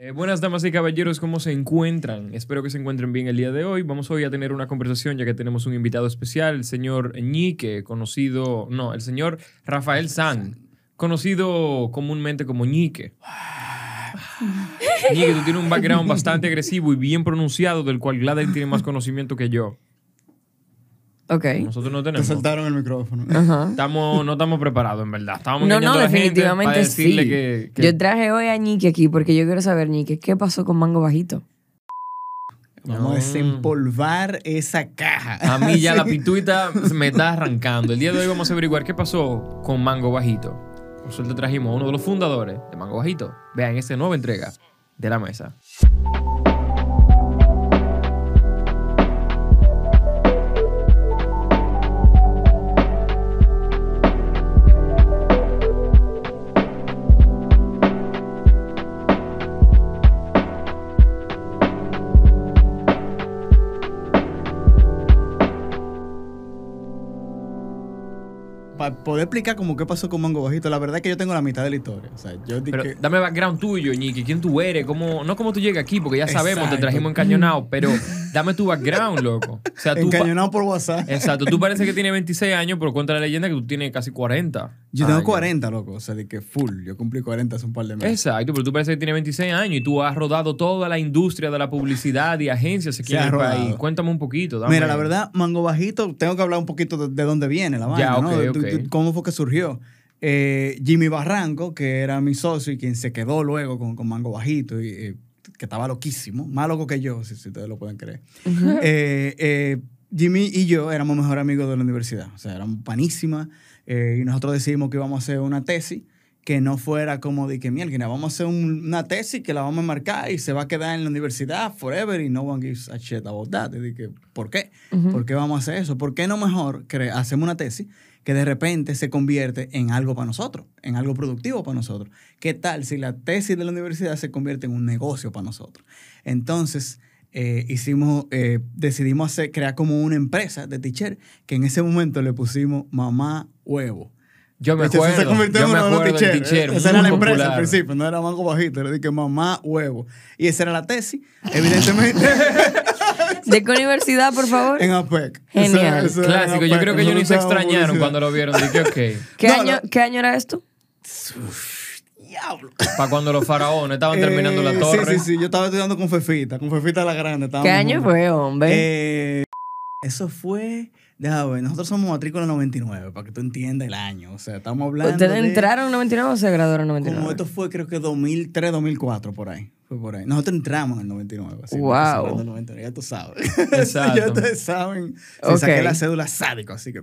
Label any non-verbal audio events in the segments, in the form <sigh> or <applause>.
Eh, buenas damas y caballeros, ¿cómo se encuentran? Espero que se encuentren bien el día de hoy. Vamos hoy a tener una conversación ya que tenemos un invitado especial, el señor Ñique, conocido, no, el señor Rafael San, conocido comúnmente como Ñique. Ñique, tú tienes un background bastante agresivo y bien pronunciado, del cual Gladys tiene más conocimiento que yo. Ok. Nosotros no Te tenemos. soltaron el micrófono. Ajá. Estamos, no estamos preparados, en verdad. Estábamos No, no, a la gente para definitivamente sí. decirle que, que- Yo traje hoy a Ñique aquí porque yo quiero saber, Ñique, ¿qué pasó con Mango Bajito? Vamos No. a desempolvar esa caja. A mí ya la <laughs> pituita me está arrancando. El día de hoy vamos a averiguar qué pasó con Mango Bajito. Por suerte trajimos a uno de los fundadores de Mango Bajito. Vean esta nueva entrega de la mesa. Para poder explicar como qué pasó con Mango Bajito, la verdad es que yo tengo la mitad de la historia. O sea, yo Pero que- dame background tuyo, Ñique. ¿Quién tú eres? ¿Cómo, no cómo tú llegas aquí, porque ya sabemos, te Exacto. trajimos encañonado. Pero dame tu background, loco. O sea, tú... encañonado por WhatsApp. Exacto, tú parece que tienes 26 años, pero cuenta la leyenda que tú tienes casi 40. Yo tengo años. 40, loco. O sea, de que full. Yo cumplí 40 hace un par de meses. Exacto, pero tú parece que tienes 26 años y tú has rodado toda la industria de la publicidad y agencias aquí Se en el país. Cuéntame un poquito. dame- Mira, la verdad, Mango Bajito, tengo que hablar un poquito de, de dónde viene la vaina, Ya, ¿no? ok, De- ok. De- de ¿Cómo fue que surgió? Eh, Jimmy Barranco, que era mi socio y quien se quedó luego con, con Mango Bajito, y, eh, que estaba loquísimo, más loco que yo, si, si ustedes lo pueden creer. Eh, eh, Jimmy y yo éramos mejores amigos de la universidad, o sea, éramos panísimas, eh, y nosotros decidimos que íbamos a hacer una tesis que no fuera como de que, mierda, vamos a hacer un- una tesis que la vamos a marcar y se va a quedar en la universidad forever y no one gives a shit about that. Y dije, ¿por qué? ¿Por qué vamos a hacer eso? ¿Por qué no mejor hacemos una tesis que de repente se convierte en algo para nosotros, en algo productivo para nosotros? ¿Qué tal si la tesis de la universidad se convierte en un negocio para nosotros? Entonces, eh, hicimos, eh, decidimos hacer, crear como una empresa de teacher que en ese momento le pusimos mamá huevo. Yo me De hecho, acuerdo. se convirtió yo en me de acuerdo teacher. teacher, Esa era la empresa al principio, no era mango bajito, le dije mamá huevo. Y esa era la tesis, evidentemente, <laughs> ¿De qué universidad, por favor? en APEC. Genial. Eso- eso Clásico, yo creo que ellos ni se extrañaron publicidad. cuando lo vieron. Dije, ok. ¿Qué, No, año, no. ¿Qué año era esto? Diablo. Para cuando los faraones estaban terminando la Eh, torre. Sí, sí, sí. Yo estaba estudiando con Fefita, con Fefita la Grande. ¿Qué año fue, hombre? Eh, eso fue. Déjame ver, nosotros somos matrícula 99, para que tú entiendas el año. O sea, estamos hablando. ¿Ustedes de- entraron en 99 o se graduaron en Como 99? esto fue, creo que 2003, 2004, por ahí. Fue por ahí. Nosotros entramos en el 99. Así, Wow. del 99, ya tú sabes. <laughs> <laughs> Exacto. ya ustedes saben. Se Ok. saqué la cédula sádico, así que.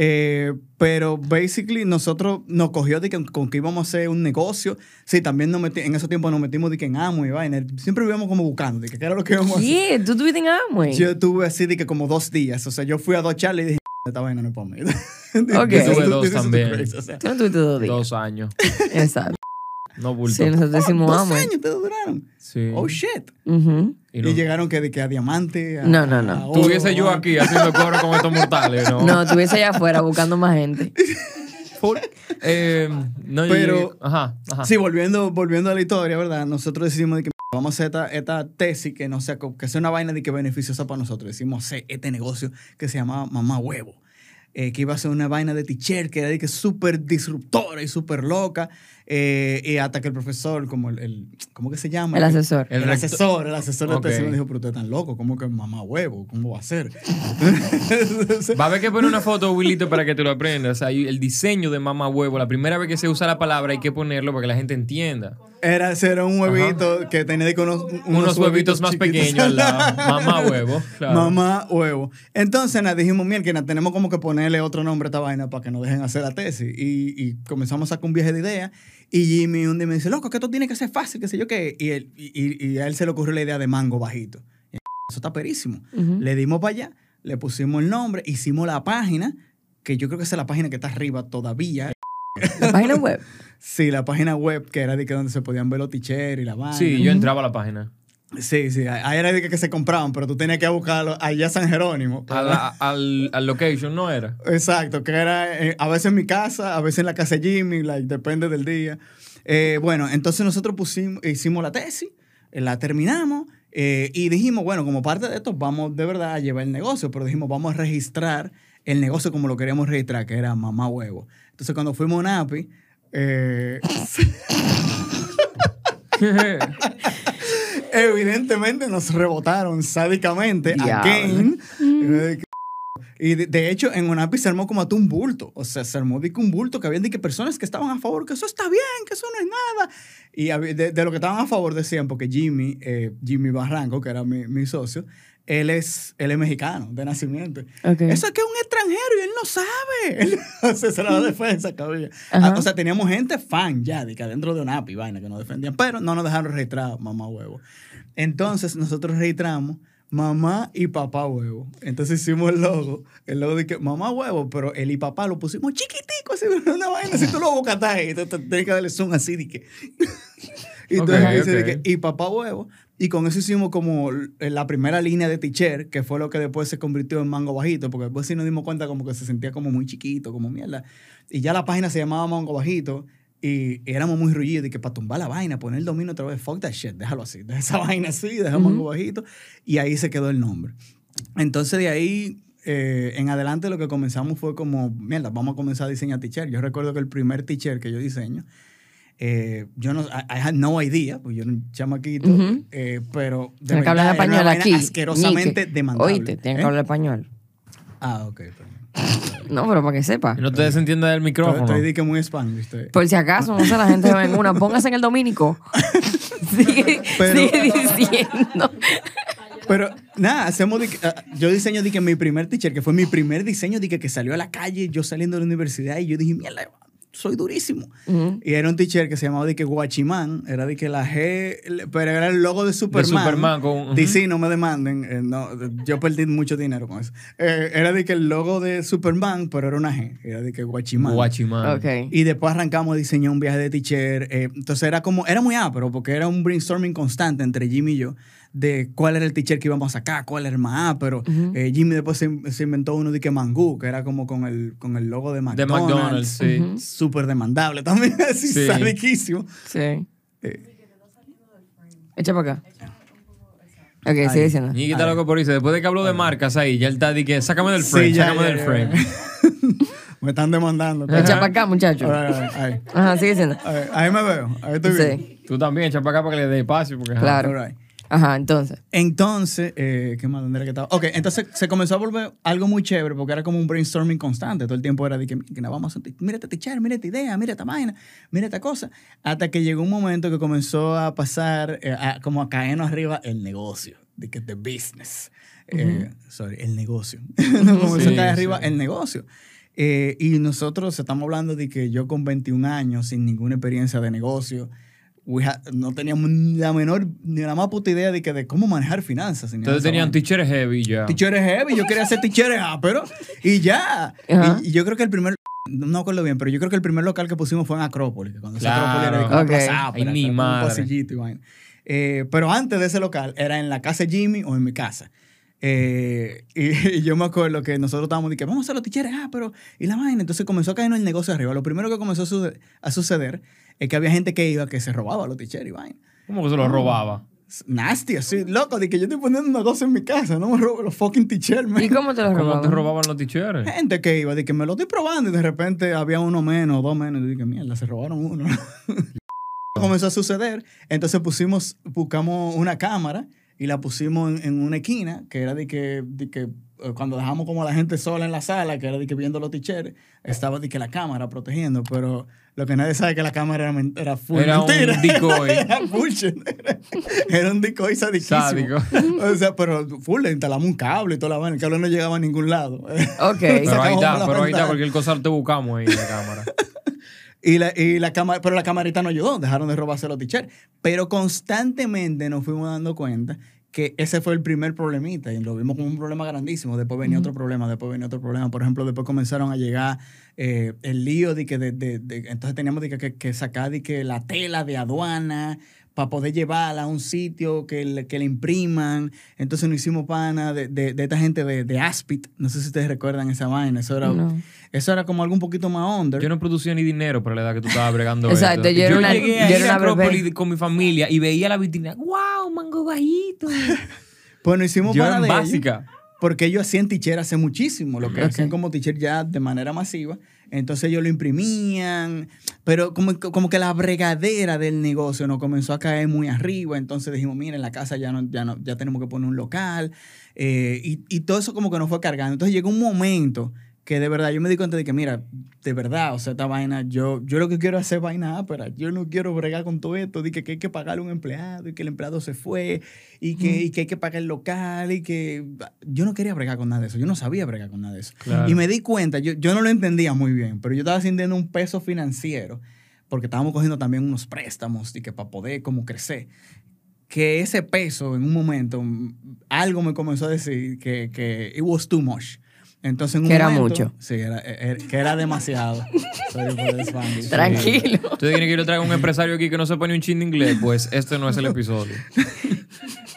Eh, pero basically nosotros nos cogió de que con que íbamos a hacer un negocio. Sí, también nos meti- en ese tiempo nos metimos de que en amo y vaina. Siempre íbamos como buscando de que qué era lo que íbamos a hacer. ¿Qué? ¿Tú tuviste en Amway? Yo tuve así de que como dos días. O sea, yo fui a dos charlas y dije, esta vaina no es para mí. <laughs> Ok. Is- Tuve dos también. Tú no tuviste dos días. Dos años. Exacto. No bulto. Sí, nosotros decimos dos años te duraron. Sí. Oh, shit. Ujú. Y Y, no. llegaron que, de que a diamante. a- No, no, no. a oro, Tuviese yo aquí haciendo coro con estos mortales, ¿no? No, estuviese allá afuera buscando más gente. <laughs> Eh, no, yo Pero- Ajá, ajá. Sí, volviendo, volviendo a la historia, ¿verdad? Nosotros decidimos de que vamos a hacer esta, esta tesis que no sea, que sea una vaina de que beneficiosa para nosotros. Decimos hacer este negocio que se llamaba Mamá Huevo. eh, que iba a ser una vaina de teacher que era de que súper disruptora y súper loca. Eh, y hasta que el profesor, como el, el- ¿cómo que se llama? El asesor. El asesor, el asesor Ok. de tesis me dijo, pero usted es tan loco, ¿cómo que mamá huevo? ¿Cómo va a ser? <laughs> Va a haber que poner una foto, Willito, para que te lo aprendas. Hay el diseño de mamá huevo. La primera vez que se usa la palabra hay que ponerlo para que la gente entienda. Era, era un huevito que tenía que unos, Unos, huevitos, más pequeños al lado. <laughs> Mamá huevo. Claro. Mamá huevo. Entonces, nada, dijimos, que tenemos como que ponerle otro nombre a esta vaina para que nos dejen hacer la tesis. Y, y comenzamos a sacar un viaje de ideas. Y Jimmy un día me dice, loco, que esto tiene que ser fácil, qué sé yo qué. Y, él, y, y- a él se le ocurrió la idea de mango bajito. Y eso está perísimo. Le dimos para allá, le pusimos el nombre, hicimos la página, que yo creo que esa es la página que está arriba todavía. La página web. <laughs> Sí, la página web que era de que donde se podían ver los teachers y la vaina. Sí, yo entraba a la página. Sí, sí, ahí era que, se compraban, pero tú tenías que buscarlo allá a San Jerónimo. A la- al, al location, ¿no era? Exacto, que era eh, a veces en mi casa, a veces en la casa de Jimmy, like, depende del día. Eh, bueno, entonces nosotros pusimos, hicimos la tesis, eh, la terminamos y dijimos, bueno, como parte de esto vamos de verdad a llevar el negocio, pero dijimos, vamos a registrar el negocio como lo queríamos registrar, que era mamá huevo. Entonces cuando fuimos a NAPI, eh, <laughs> <laughs> evidentemente nos rebotaron sádicamente, Diablo. again. Y de, de hecho, en UNAPI se armó como hasta un bulto. O sea, se armó de que un bulto que habían de que personas que estaban a favor, que eso está bien, que eso no es nada. Y de, de lo que estaban a favor decían, porque Jimmy, eh, Jimmy Barranco, que era mi, mi socio, él es, él es mexicano de nacimiento. Ok. Eso es que es un extranjero y él no sabe. Él- <laughs> o sea, la defensa. Ajá. Ah, O sea, teníamos gente fan ya, de que adentro de UNAPI, vaina, que nos defendían, pero no nos dejaron registrar mamá huevo. Entonces, nosotros registramos mamá y papá huevo. Entonces hicimos el logo, el logo de que mamá huevo, pero él y papá lo pusimos chiquitico, así, <laughs> una vaina, si tú lo buscas ahí, tienes que darle zoom así, de que... <laughs> y entonces Ok, dice de que, y papá huevo. Y con eso hicimos como la primera línea de teacher, que fue lo que después se convirtió en Mango Bajito, porque después sí nos dimos cuenta como que se sentía como muy chiquito, como mierda. Y ya la página se llamaba Mango Bajito y éramos muy rullidos y que para tumbar la vaina, poner el dominio otra vez, fuck that shit, déjalo así, deja esa <laughs> vaina así, deja Mango Bajito. Y ahí se quedó el nombre. Entonces de ahí eh, en adelante lo que comenzamos fue como, mierda, vamos a comenzar a diseñar teacher. Yo recuerdo que el primer teacher que yo diseño, eh, yo no, I, I had no idea, pues yo era un chamaquito, eh, pero de Tienes que hablar verdad era una español aquí. asquerosamente Nique. demandable. Oíste, tienes ¿Eh? que hablar español. Ah, ok. perdón. <laughs> No, pero para que sepa. No te desentiendas del Estoy, micrófono. estoy di que muy spanglish. estoy. Por si acaso, no sé, la gente ve en una. Póngase en el dominico. <laughs> sigue, Pero- sigue diciendo. Pero nada, hacemos de que- ah, yo diseño de que mi primer teacher, que fue mi primer diseño de que, que salió a la calle, yo saliendo de la universidad y yo dije, mierda, soy durísimo. Ujú. Y era un teacher que se llamaba de que Guachimán, era de que la G, pero era el logo de Superman. Superman con- ujú. DC, no me demanden, eh, no, yo perdí mucho dinero con eso. Eh, era de que el logo de Superman, pero era una G, era de que Guachimán. Guachimán. Ok. Y después arrancamos a diseñar un viaje de teacher. eh, entonces era como, era muy ápero porque era un brainstorming constante entre Jimmy y yo de cuál era el teacher que íbamos a sacar, cuál era el más ápero. Eh, Jimmy después se, se inventó uno de que Mangú, que era como con el, con el logo de De McDonald's. McDonald's, sí. Súper demandable también, <laughs> así Sí. sadiquísimo. Sí. Eh. Echa para acá. Ok, sigue diciendo. Y está loco por irse. Después de que habló de marcas ahí, ya él está de que sácame del Sí, frame, ya, sácame ya, del ya. frame. <laughs> Me están demandando. Echa para acá, muchacho. Ahí, ahí. Ajá, sigue diciendo. Ahí, ahí me veo, ahí estoy bien. Sí, Tú también, echa para acá para que le dé espacio. Porque, claro. Ajá, entonces. Entonces, eh, ¿qué más? ¿Dónde era que estaba? Ok, entonces se comenzó a volver algo muy chévere porque era como un brainstorming constante. Todo el tiempo era de que, que nada, vamos a hacer, mira esta teacher, mira esta idea, mira esta vaina, mira esta cosa. Hasta que llegó un momento que comenzó a pasar, eh, a- como a caernos arriba el negocio, de que the business. Eh, sorry, el negocio. <laughs> Nos comenzó Sí, a caer arriba sí. el negocio. Eh, y nosotros estamos hablando de que yo con 21 años, sin ninguna experiencia de negocio, no teníamos ni la menor, ni la más puta idea de, que, de cómo manejar finanzas. Entonces tenían teachers heavy ya. Teacheres heavy, yo quería ser teacheres pero y ya. Y, y yo creo que el primer, no me acuerdo bien, pero yo creo que el primer local que pusimos fue en Acrópolis, que cuando esa Claro. Acrópolis era de que una Ok. plaza Ay, mi con un madre. pasillito y vaina. Eh, pero antes de ese local era en la casa de Jimmy o en mi casa. Eh, <laughs> y, y yo me acuerdo que nosotros estábamos de que vamos a hacer los teacheres, ah, pero y la vaina. Entonces comenzó a caernos el negocio arriba. Lo primero que comenzó a suceder es que había gente que iba que se robaba los teacheres y vaina. ¿Cómo que se lo robaba? Nasty, así, loco, de que yo estoy poniendo una cosa en mi casa, no me robo los fucking teachers, man. ¿Y cómo te lo ¿Cómo robaban? te robaban los teachers? Gente que iba, de que me lo estoy probando y de repente había uno menos, dos menos. Y dije, mierda, se robaron uno. <laughs> Comenzó a suceder. Entonces pusimos, buscamos una cámara y la pusimos en, en una esquina, que era de que, de que eh, cuando dejamos como a la gente sola en la sala, que era de que viendo los ticheres, estaba de que la cámara protegiendo, pero lo que nadie sabe es que la cámara era, era full Era un decoy. <laughs> era bullshit. Era, un decoy sadiquísimo. Sádico. O sea, pero full, le instalamos un cable y toda la vaina. El cable no llegaba a ningún lado. Ok. Pero ahí está, pero ahí está, cualquier cosa te buscamos ahí en la cámara. <laughs> Y la, y la cámara, pero la camarita no ayudó, dejaron de robarse los t-shirts. Pero constantemente nos fuimos dando cuenta que ese fue el primer problemita y lo vimos como un problema grandísimo. Después venía otro problema, después venía otro problema. Por ejemplo, después comenzaron a llegar eh, el lío de que de, de- de- entonces teníamos de que, que- que sacar de que la tela de aduana para poder llevarla a un sitio que le, que le impriman. Entonces nos hicimos pana de, de, de esta gente de, de Aspit. No sé si ustedes recuerdan esa vaina. Eso era, No. eso era como algo un poquito más under. Yo no producía ni dinero para la edad que tú estabas bregando <laughs> Exacto, esto. yo era una- llegué yo a Acrópolis con mi familia y veía la vitrina. ¡Wow, mango bajito! <laughs> Pues nos hicimos yo pana de ellos. básica. Porque ellos hacían t-shirt hace muchísimo, lo que Ok. hacían como t-shirt ya de manera masiva. Entonces ellos lo imprimían, pero como, como que la bregadera del negocio nos comenzó a caer muy arriba. Entonces dijimos, mira, en la casa ya, no, ya, no, ya tenemos que poner un local. eh, y, y todo eso como que nos fue cargando. Entonces llegó un momento que de verdad yo me di cuenta de que, mira, de verdad, o sea, esta vaina, yo, yo lo que quiero es hacer vaina ápera. Yo no quiero bregar con todo esto, de que, que hay que pagarle a un empleado y que el empleado se fue y que, y que hay que pagar el local y que... Yo no quería bregar con nada de eso, yo no sabía bregar con nada de eso. Claro. Y me di cuenta, yo, yo no lo entendía muy bien, pero yo estaba sintiendo un peso financiero porque estábamos cogiendo también unos préstamos y que para poder como crecer que ese peso en un momento, mm, algo me comenzó a decir que, que it was too much. Entonces, en un Que era momento- mucho. Sí, era, era- que era demasiado. <laughs> Spanish. Tranquilo. Tú tienes que yo le traigo un empresario aquí que no sepa ni un chin de inglés. Pues este no es el episodio. <laughs>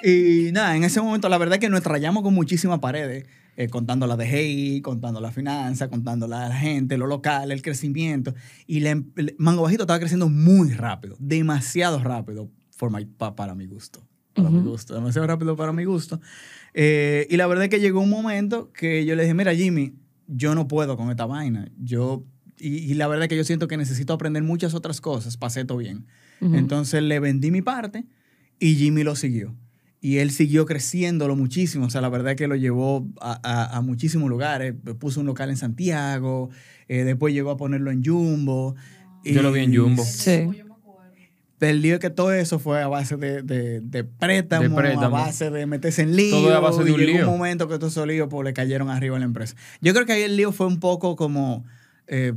Y nada, en ese momento la verdad es que nos trayamos con muchísimas paredes, eh, contando la de Hey, contando la finanza, contando la, la gente, lo local, el crecimiento. Y la em- el Mango Bajito estaba creciendo muy rápido, demasiado rápido for my- pa- para mi gusto. Para mi gusto, demasiado rápido para mi gusto. Eh, y la verdad es que llegó un momento que yo le dije, mira Jimmy, yo no puedo con esta vaina. Yo, y, y la verdad es que yo siento que necesito aprender muchas otras cosas para hacer todo bien. Entonces le vendí mi parte y Jimmy lo siguió. Y él siguió creciéndolo muchísimo. O sea, la verdad es que lo llevó a, a- a muchísimos lugares. Puso un local en Santiago. eh, después llegó a ponerlo en Jumbo. Yo lo vi en Jumbo. Sí. El lío es que todo eso fue a base de, de, de préstamo, De préstamo. a base de meterse en lío. Todo a base de y un lío. un momento que todos esos líos pues, le cayeron arriba a la empresa. Yo creo que ahí el lío fue un poco como... eh,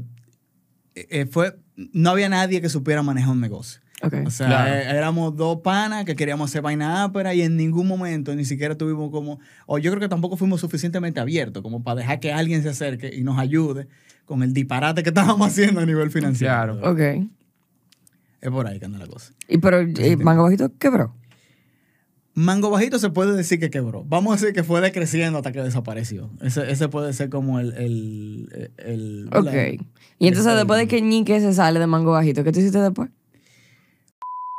eh, fue, no había nadie que supiera manejar un negocio. O sea, Claro. eh, éramos dos panas que queríamos hacer vaina ápera y en ningún momento ni siquiera tuvimos como, o yo creo que tampoco fuimos suficientemente abiertos como para dejar que alguien se acerque y nos ayude con el disparate que <laughs> estábamos haciendo a nivel financiero. Claro. Ok. Es por ahí que anda la cosa. Y pero eh, Mango Bajito quebró. Mango Bajito se puede decir que quebró. Vamos a decir que fue decreciendo hasta que desapareció. Ese, ese puede ser como el... el, el- Ok. Y entonces El- después de que Ñique se sale de Mango Bajito, ¿qué tú hiciste después?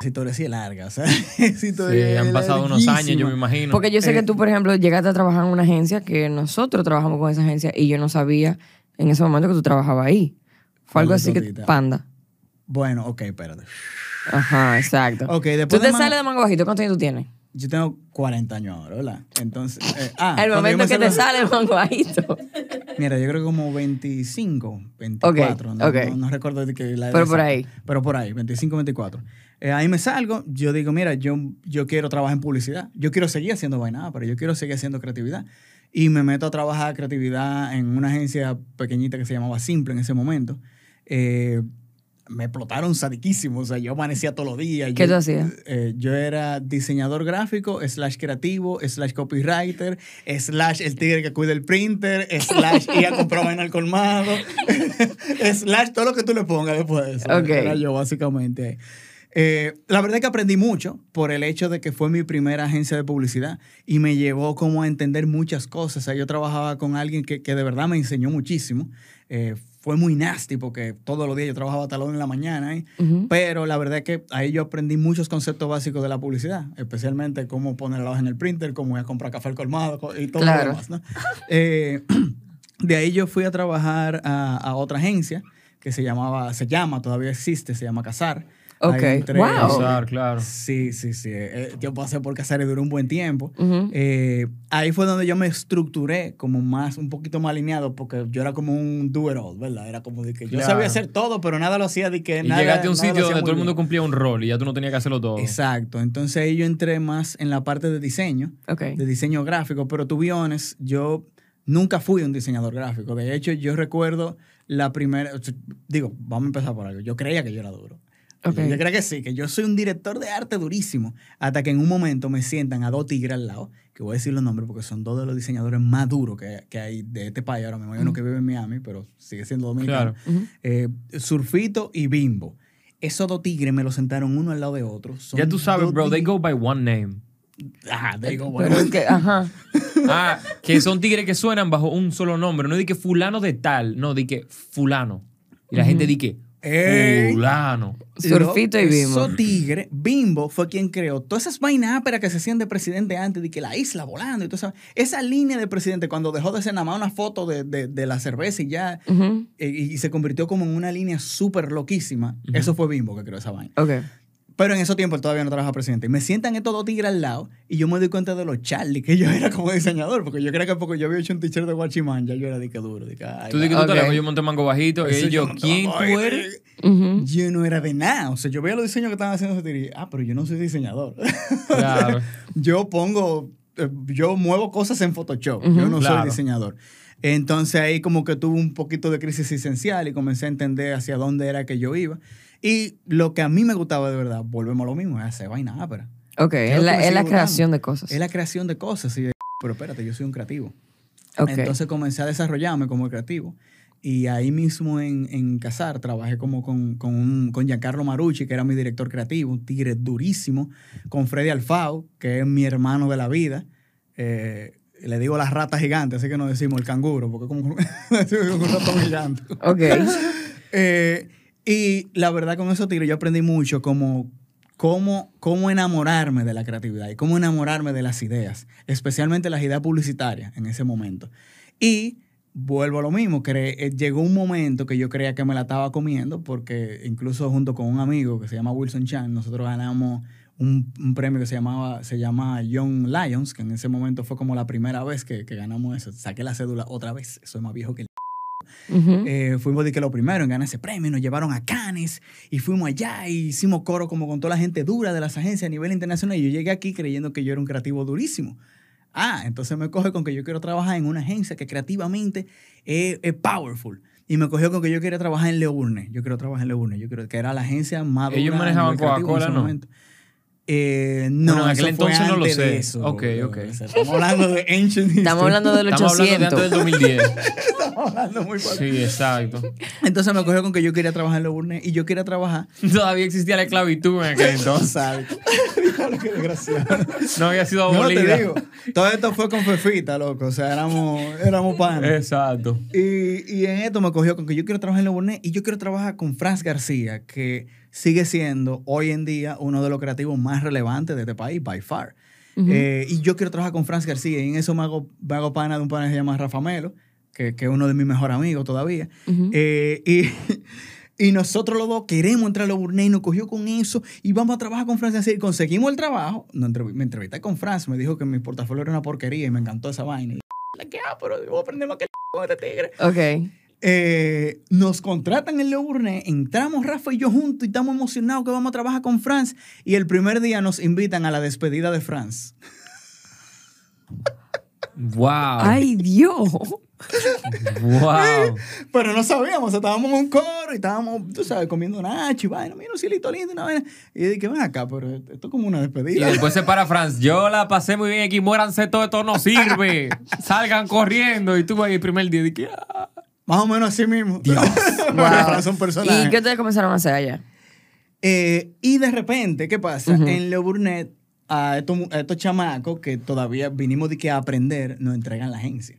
Esa historia sí es larga. O sea, <laughs> esa Sí, han pasado unos años, yo me imagino. Porque yo sé Eh, que tú, por ejemplo, llegaste a trabajar en una agencia que nosotros trabajamos con esa agencia y yo no sabía en ese momento que tú trabajabas ahí. Fue algo así que panda. Bueno, ok, espérate. Ajá, exacto. Ok, Tú después te de Mango- sales de Mango Bajito, ¿cuántos años tú tienes? Yo tengo 40 años ahora, ¿verdad? Entonces, eh, <laughs> ah, El momento me que te sale de Mango Bajito. <laughs> Mira, yo creo que como 25, 24. no, ok. no- no recuerdo de que la edad Pero por ahí. Pero por ahí, 25, 24. Eh, ahí me salgo, yo digo, mira, yo, yo quiero trabajar en publicidad. Yo quiero seguir haciendo vaina, pero yo quiero seguir haciendo creatividad. Y me meto a trabajar creatividad en una agencia pequeñita que se llamaba Simple en ese momento. Eh, me explotaron sadiquísimo. O sea, yo amanecía todos los días. ¿Qué yo, tú hacías? eh, yo era diseñador gráfico, slash creativo, slash copywriter, slash el tigre que cuida el printer, slash ir a comprar vaina al colmado, <laughs> slash todo lo que tú le pongas después de eso. Ok. Era yo, básicamente. Eh, la verdad es que aprendí mucho por el hecho de que fue mi primera agencia de publicidad y me llevó como a entender muchas cosas. O sea, yo trabajaba con alguien que, que de verdad me enseñó muchísimo. Eh, fue muy nasty porque todos los días yo trabajaba una de la mañana. ¿eh? Pero la verdad es que ahí yo aprendí muchos conceptos básicos de la publicidad, especialmente cómo poner la hoja en el printer, cómo voy a comprar café al colmado co- y todo Claro. lo demás. ¿no? Eh, <clears throat> de ahí yo fui a trabajar a, a otra agencia que se llamaba, se llama, todavía existe, se llama Casar. Ok. Wow. Casar, claro. Sí, sí, sí. Eh, yo pasé por Casar y duró un buen tiempo. Ujú. Eh, ahí fue donde yo me estructuré como más, un poquito más alineado, porque yo era como un do it all, ¿verdad? Era como de que yo Claro. sabía hacer todo, pero nada lo hacía de que Y nada. llegaste a un sitio donde todo el mundo bien. cumplía un rol y ya tú no tenías que hacerlo todo. Exacto. Entonces ahí yo entré más en la parte de diseño, Ok. de diseño gráfico, pero to be honest, yo nunca fui un diseñador gráfico. De hecho, yo recuerdo la primera, digo, vamos a empezar por algo. Yo creía que yo era duro. Yo, creía que sí, que yo soy un director de arte durísimo. Hasta que en un momento me sientan a dos tigres al lado, que voy a decir los nombres porque son dos de los diseñadores más duros que, que hay de este país. Ahora mismo hay uno que vive en Miami, pero sigue siendo dominicano. Claro. Eh, Surfito y Bimbo. Esos dos tigres me los sentaron uno al lado de otro. Son Ya tú sabes, bro, they go by one name. Ajá, they go, bueno. Pero es que, ajá. Ah, que son tigres que suenan bajo un solo nombre. No di que fulano de tal, no, di que fulano. Y la gente di que. Fulano. Surfito y Bimbo. Esos tigres, Bimbo fue quien creó todas esas vainas áperas que se hacían de presidente antes, de que la isla volando y todo eso. Esa línea de presidente, cuando dejó de ser nada más una foto de, de- de la cerveza y ya, eh, y se convirtió como en una línea súper loquísima, eso fue Bimbo que creó esa vaina. Ok. Pero en esos tiempos él todavía no trabajaba presidente. Y me sientan estos dos tigres al lado y yo me doy cuenta de los Charlie, que yo era como diseñador, porque yo creo que porque yo había hecho un t-shirt de Guachimán, ya yo era de que duro. De que, ay, Tú di que tú Ok. te lejos, yo monté mango bajito. Y yo, no ¿quién tú eres? Yo no era de nada. O sea, yo veía los diseños que estaban haciendo y, ah, pero yo no soy diseñador. <laughs> Claro. yo pongo, eh, yo muevo cosas en Photoshop. Ujú. Yo no Claro. soy diseñador. Entonces ahí como que tuve un poquito de crisis esencial y comencé a entender hacia dónde era que yo iba. Y lo que a mí me gustaba de verdad, volvemos a lo mismo, es hacer vaina ápera. Ok, es la, es la creación de cosas. Es la creación de cosas. Y <laughs> pero espérate, yo soy un creativo. Ok. Entonces comencé a desarrollarme como creativo. Y ahí mismo en, en Casar trabajé como con, con, un- con Giancarlo Marucci, que era mi director creativo, un tigre durísimo, con Freddy Alfao, que es mi hermano de la vida. Eh, le digo la rata gigante, así que no decimos el canguro, porque como <laughs> un ratón gigante. Ok. <laughs> Eh, y la verdad con esos tigres yo aprendí mucho como cómo, cómo enamorarme de la creatividad y cómo enamorarme de las ideas, especialmente las ideas publicitarias en ese momento. Y vuelvo a lo mismo, cre- eh, llegó un momento que yo creía que me la estaba comiendo porque incluso junto con un amigo que se llama Wilson Chan, nosotros ganamos un, premio que se llamaba se llama Young Lions, que en ese momento fue como la primera vez que, que ganamos eso. Saqué la cédula otra vez, soy más viejo que eh, fuimos de que lo primero en ganar ese premio, nos llevaron a Cannes y fuimos allá y hicimos coro como con toda la gente dura de las agencias a nivel internacional y yo llegué aquí creyendo que yo era un creativo durísimo. Ah, entonces me coge con que yo quiero trabajar en una agencia que creativamente es, es powerful. Y me cogió con que yo quería trabajar en Leo Burnett. Yo quiero trabajar en Leo Burnett. Yo creo que era la agencia más dura Ellos a manejaban Coca-Cola, ese ¿no? momento. Eh, no, Bueno, en aquel entonces no lo sé. eso, Ok, bro. ok. O sea, estamos hablando de ancient history. Estamos hablando del Estamos hablando de antes 800. del 2010. <laughs> Estamos hablando muy fuerte. Sí, exacto. Entonces me cogió con que yo quería trabajar en Leo Burnett y yo quería trabajar <laughs> Todavía existía la esclavitud en aquel <laughs> entonces. Exacto. Qué desgraciado. No había sido No, te abolida. digo. Todo esto fue con Fefita, loco. O sea, éramos, éramos panes. Exacto. Y, y en esto me cogió con que yo quiero trabajar en Loburnet y yo quiero trabajar con Franz García, que sigue siendo hoy en día uno de los creativos más relevantes de este país, by far. Eh, y yo quiero trabajar con Franz García y en eso me hago, me hago pana de un pana que se llama Rafa Melo, que, que es uno de mis mejores amigos todavía. Ujú. Eh, y, <laughs> y nosotros los dos queremos entrar a Loburnet y nos cogió con eso y vamos a trabajar con Franz García y conseguimos el trabajo. Me entrevisté con Franz, me dijo que mi portafolio era una porquería y me encantó esa vaina. Y, <laughs> "La que, ah, pero a aprender más que <laughs> con este tigre. Ok. Eh, nos contratan en Leo Burnett, entramos Rafa y yo juntos y estamos emocionados que vamos a trabajar con Franz. Y el primer día nos invitan a la despedida de Franz. Wow. Ay, Dios. Wow. <laughs> Pero no sabíamos, o sea, estábamos en un coro y estábamos, tú sabes, comiendo nacho y vaina, mira un cielito lindo y una vaina. Y yo dije, ven acá, pero esto es como una Y despedida. después se para Franz. Yo la pasé muy bien aquí. Muéranse todo esto no sirve. Salgan corriendo. Y tú ahí el primer día. Dije, ah. Más o menos así mismo. Dios. <laughs> Wow. Franz es un personaje. ¿Y qué ustedes comenzaron a hacer allá? Eh, y de repente, ¿qué pasa? En Leo Burnett, a estos, a estos chamacos que todavía vinimos de que a aprender, nos entregan la agencia.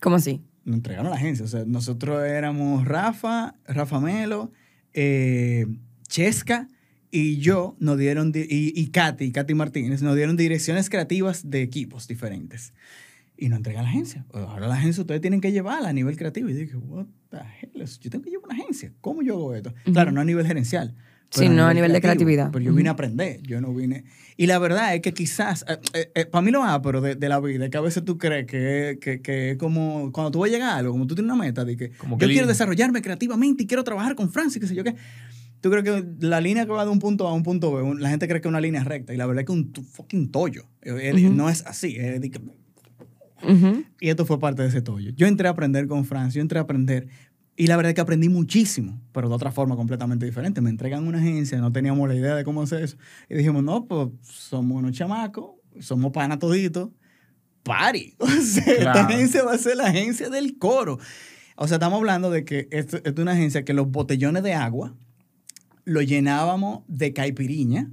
¿Cómo así? nos entregaron la agencia. O sea, nosotros éramos Rafa, Rafa Melo, eh, Chesca y yo nos dieron, di- y, y Katy, Katy Martínez, nos dieron direcciones creativas de equipos diferentes. Y nos entregan la agencia. Ahora la agencia ustedes tienen que llevarla a nivel creativo. Y dije, what the hell? Yo tengo que llevar una agencia. ¿Cómo yo hago esto? Claro, no a nivel gerencial. Sí, no a nivel de creatividad. Pero yo vine a aprender, yo no vine... Y la verdad es que quizás, para mí lo pero de, de la vida, es que a veces tú crees que, que, que es como cuando tú vas a llegar a algo, como tú tienes una meta, de que Como yo que quiero lindo. desarrollarme creativamente y quiero trabajar con Francis, qué sé yo qué. Tú crees que la línea que va de un punto A a un punto B, un- la gente cree que es una línea recta y la verdad es que es un fucking tollo. Eh, eh, No es así. es de que- Y esto fue parte de ese tollo. Yo entré a aprender con Franz, yo entré a aprender. Y la verdad es que aprendí muchísimo, pero de otra forma completamente diferente. Me entregan una agencia, no teníamos la idea de cómo hacer eso. Y dijimos, no, pues somos unos chamacos, somos pana toditos, party. <laughs> O sea, esta agencia va a ser la agencia del coro. O sea, estamos hablando de que esto, esto es una agencia que los botellones de agua lo llenábamos de caipiriña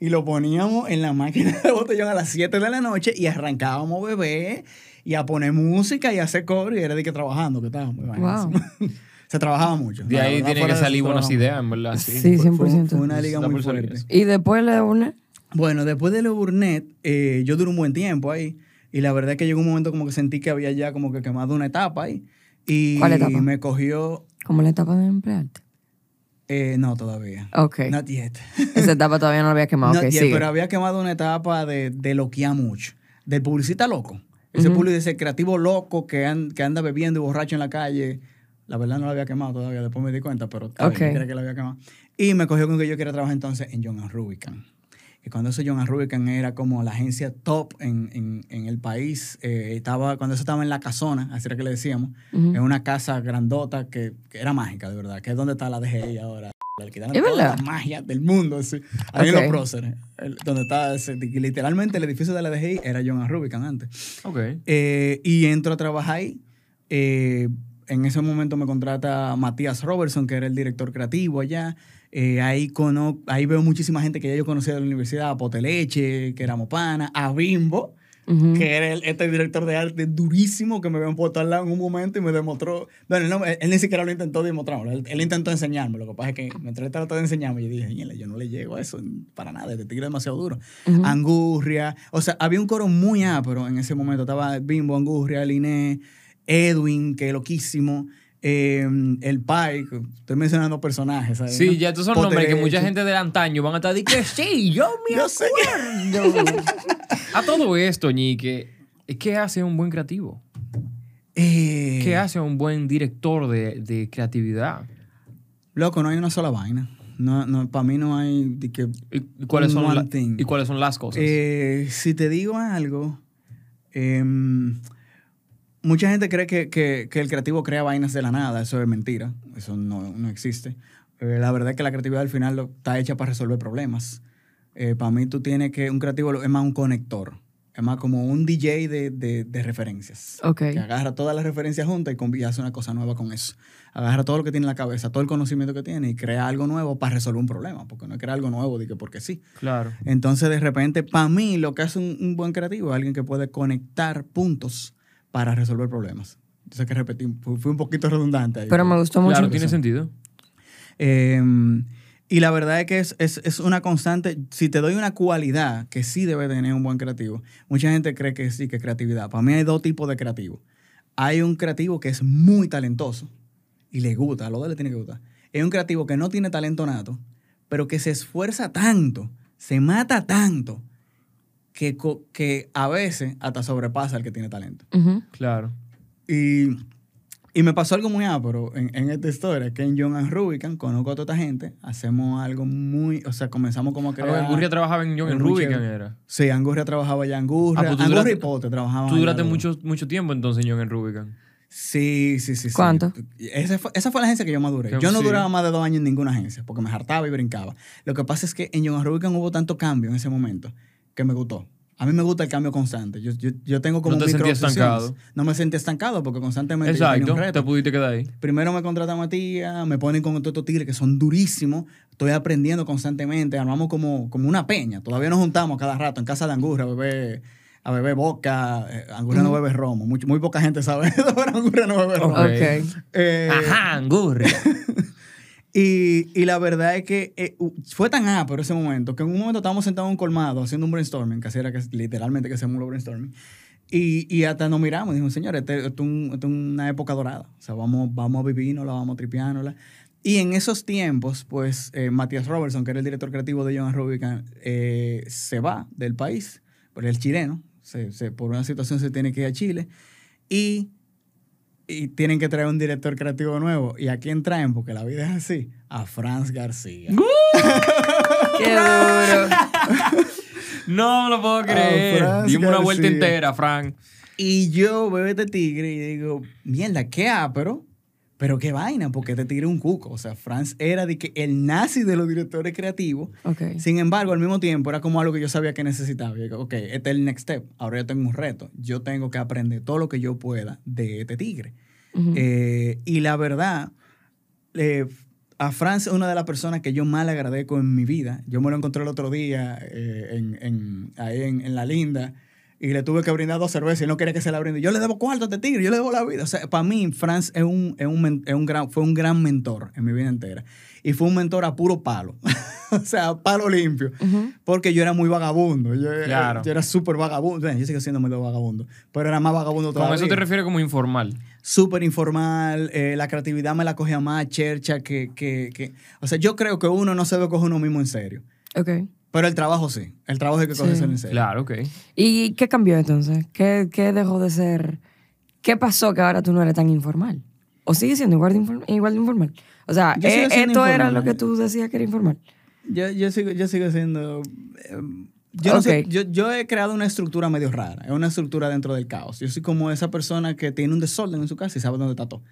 y lo poníamos en la máquina de botellón a las 7 de la noche y arrancábamos bebé y a poner música y a hacer coro y era de que trabajando, que estábamos. Wow. <laughs> Se trabajaba mucho. De La ahí tienen que de salir buenas ideas, en verdad. Sí. Sí, Fue- fue- 100%. Fue una liga muy fuerte. Y después le une. Bueno, después de Le Burnett, eh, yo duré un buen tiempo ahí. Y la verdad es que llegó un momento como que sentí que había ya como que quemado una etapa ahí. Y ¿Cuál etapa? me cogió... Como la etapa de emplearte. Eh, no, todavía. Ok. Not yet. <laughs> Esa etapa todavía no la había quemado. Not ok, yet, sigue. pero había quemado una etapa de, de loquear mucho. Del publicista loco. Ese Ujú. publicista, ese creativo loco que, an- que anda bebiendo y borracho en la calle. La verdad no lo había quemado todavía, después me di cuenta, pero está bien, Ok. yo creía que lo había quemado. Y me cogió con que yo quería trabajar entonces en John Rubicon. Y cuando eso John Rubicon era como la agencia top en, en- en el país, eh, estaba, cuando eso estaba en la casona, así era que le decíamos, Ujú. en una casa grandota que, que era mágica, de verdad, que es donde está la DGI ahora. Le quitaron ¿Es toda verdad? la magia del mundo, así. Ahí en Ok. los próceres, el- donde está, ese- literalmente el edificio de la DGI era John Rubicon antes. Ok. Eh, y entro a trabajar ahí. Eh, en ese momento me contrata Matías Robertson, que era el director creativo allá. Eh, ahí, cono ahí veo muchísima gente que ya yo conocía de la universidad, a Poteleche, que era Mopana, a Bimbo, que era el- este director de arte durísimo que me puesto al lado en un momento y me demostró. Bueno, no, él, él ni siquiera lo intentó demostrarme, él, él intentó enseñarme. Lo que pasa es que mientras él trató de enseñarme, yo dije, "Ñela, yo no le llego a eso para nada, este tigre es demasiado duro. Angurria, o sea, había un coro muy ápero en ese momento. Estaba Bimbo, Angurria, Liné, Edwin, que loquísimo. Eh, el Pai, que estoy mencionando personajes. ¿sabes? Sí, ya estos son nombres que mucha gente del antaño van a estar diciendo que sí, yo me Yo acuerdo. <laughs> a todo esto, Ñique, ¿qué hace un buen creativo? Eh, ¿Qué hace un buen director de, de creatividad? Loco, no hay una sola vaina. No, no, para mí no hay de que ¿Y cuáles, son la-. ¿Y cuáles son las cosas? Eh, si te digo algo, em, mucha gente cree que, que- que el creativo crea vainas de la nada. Eso es mentira. Eso no, no existe. Eh, la verdad es que la creatividad al final lo- está hecha para resolver problemas. para mí tú tienes que, un creativo es más un conector. Es más como un DJ de, de- de referencias. Ok. Que agarra todas las referencias juntas y y hace una cosa nueva con eso. Agarra todo lo que tiene en la cabeza, todo el conocimiento que tiene y crea algo nuevo para resolver un problema. Porque no es crear algo nuevo que porque sí. claro. Entonces, de repente, para mí, lo que hace un, un buen creativo es alguien que puede conectar puntos para resolver problemas. Yo sé que repetí, fui un poquito redundante ahí. Pero me gustó mucho. Claro, tiene sentido. Eh, y la verdad es que es, es- es una constante. Si te doy una cualidad que sí debe tener un buen creativo, mucha gente cree que sí, que es creatividad. Para mí hay dos tipos de creativos. Hay un creativo que es muy talentoso y le gusta, a los dos le tiene que gustar. Hay un creativo que no tiene talento nato, pero que se esfuerza tanto, se mata tanto, que, que a veces hasta sobrepasa al que tiene talento. Claro. Y, y me pasó algo muy ápero en, en esta historia, que en John and Rubicon conozco a toda esta gente, hacemos algo muy, o sea, comenzamos como a Ah, crear... Angurria trabajaba en John en muy Rubicon, era. Sí, Angurria trabajaba allá, Angurria, Ah, pues tú Angurria duraste- y Pote trabajaban Tú duraste mucho, mucho tiempo entonces en John en Rubicon. Sí, sí, sí. sí. ¿Cuánto? Esa fue, esa fue la agencia que yo maduré. Yo no sí. duraba más de dos años en ninguna agencia, porque me hartaba y brincaba. Lo que pasa es que en John and Rubicon hubo tanto cambio en ese momento que me gustó. A mí me gusta el cambio constante. Yo, yo, yo tengo como No te micro estancado. No me sentí estancado porque constantemente yo Exacto. un reto. Te pudiste quedar ahí. Primero me contrata Matías, me ponen con estos tigres que son durísimos. Estoy aprendiendo constantemente. Armamos como, como una peña. Todavía nos juntamos cada rato en casa de Angurra a beber, a beber boca. Eh, Angurra no bebe romo. Muy, muy poca gente sabe eso, <laughs> pero Angurra no bebe romo. Eh, Ajá, Angurria. <laughs> y, y la verdad es que eh, fue tan ápero ese momento que en un momento estábamos sentados en un colmado haciendo un brainstorming, que así era que literalmente que hacemos un brainstorming. Y, y hasta nos miramos y dijimos, señores, este- esto, es un- esto es una época dorada. O sea, vamos, vamos a vivirnosla, vamos a. Y en esos tiempos, pues, eh, Matías Robertson, que era el director creativo de John Rubicon, eh, se va del país, él es chileno, se- se- por una situación se tiene que ir a Chile. Y y tienen que traer un director creativo nuevo. ¿Y a quién traen? Porque la vida es así. A Franz García. <laughs> Qué duro. No me lo puedo creer. Dime una vuelta García. entera, Frank. Y yo veo este tigre y digo, mierda, qué ápero, pero qué vaina, porque tigre es un cuco. O sea, Franz era de que el nazi de los directores creativos. Ok. Sin embargo, al mismo tiempo era como algo que yo sabía que necesitaba. Y digo, ok, este es el next step. Ahora yo tengo un reto. Yo tengo que aprender todo lo que yo pueda de este tigre. Eh, y la verdad, eh, a Franz es una de las personas que yo más le agradezco en mi vida. Yo me lo encontré el otro día eh, en, en- ahí en, en La Linda y le tuve que brindar dos cervezas y él no quería que se la brinde. Yo le debo cuarto a este tigre, yo le debo la vida. O sea, para mí, Franz es un, es un, es un gran, fue un gran mentor en mi vida entera. Y fue un mentor a puro palo. <laughs> o sea, palo limpio. Porque yo era muy vagabundo. Yo, Claro. yo era súper vagabundo. Bueno, Yo sigo siendo medio vagabundo. Pero era más vagabundo Con todavía eso te refieres como informal. súper informal, eh, la creatividad me la cogía más chercha que, que, que... O sea, yo creo que uno no se debe coger uno mismo en serio. Ok. Pero el trabajo sí. El trabajo hay que Sí. cogerse en serio. Claro, ok. ¿Y qué cambió entonces? ¿Qué, qué dejó de ser? ¿Qué pasó que ahora tú no eres tan informal? ¿O sigues siendo igual de, inform- igual de informal? O sea, eh, esto era lo que tú decías que era informal. Yo, yo, sigo, yo sigo siendo... eh, yo, no sé, yo, yo he creado una estructura medio rara. Es una estructura dentro del caos. Yo soy como esa persona que tiene un desorden en su casa y sabe dónde está todo.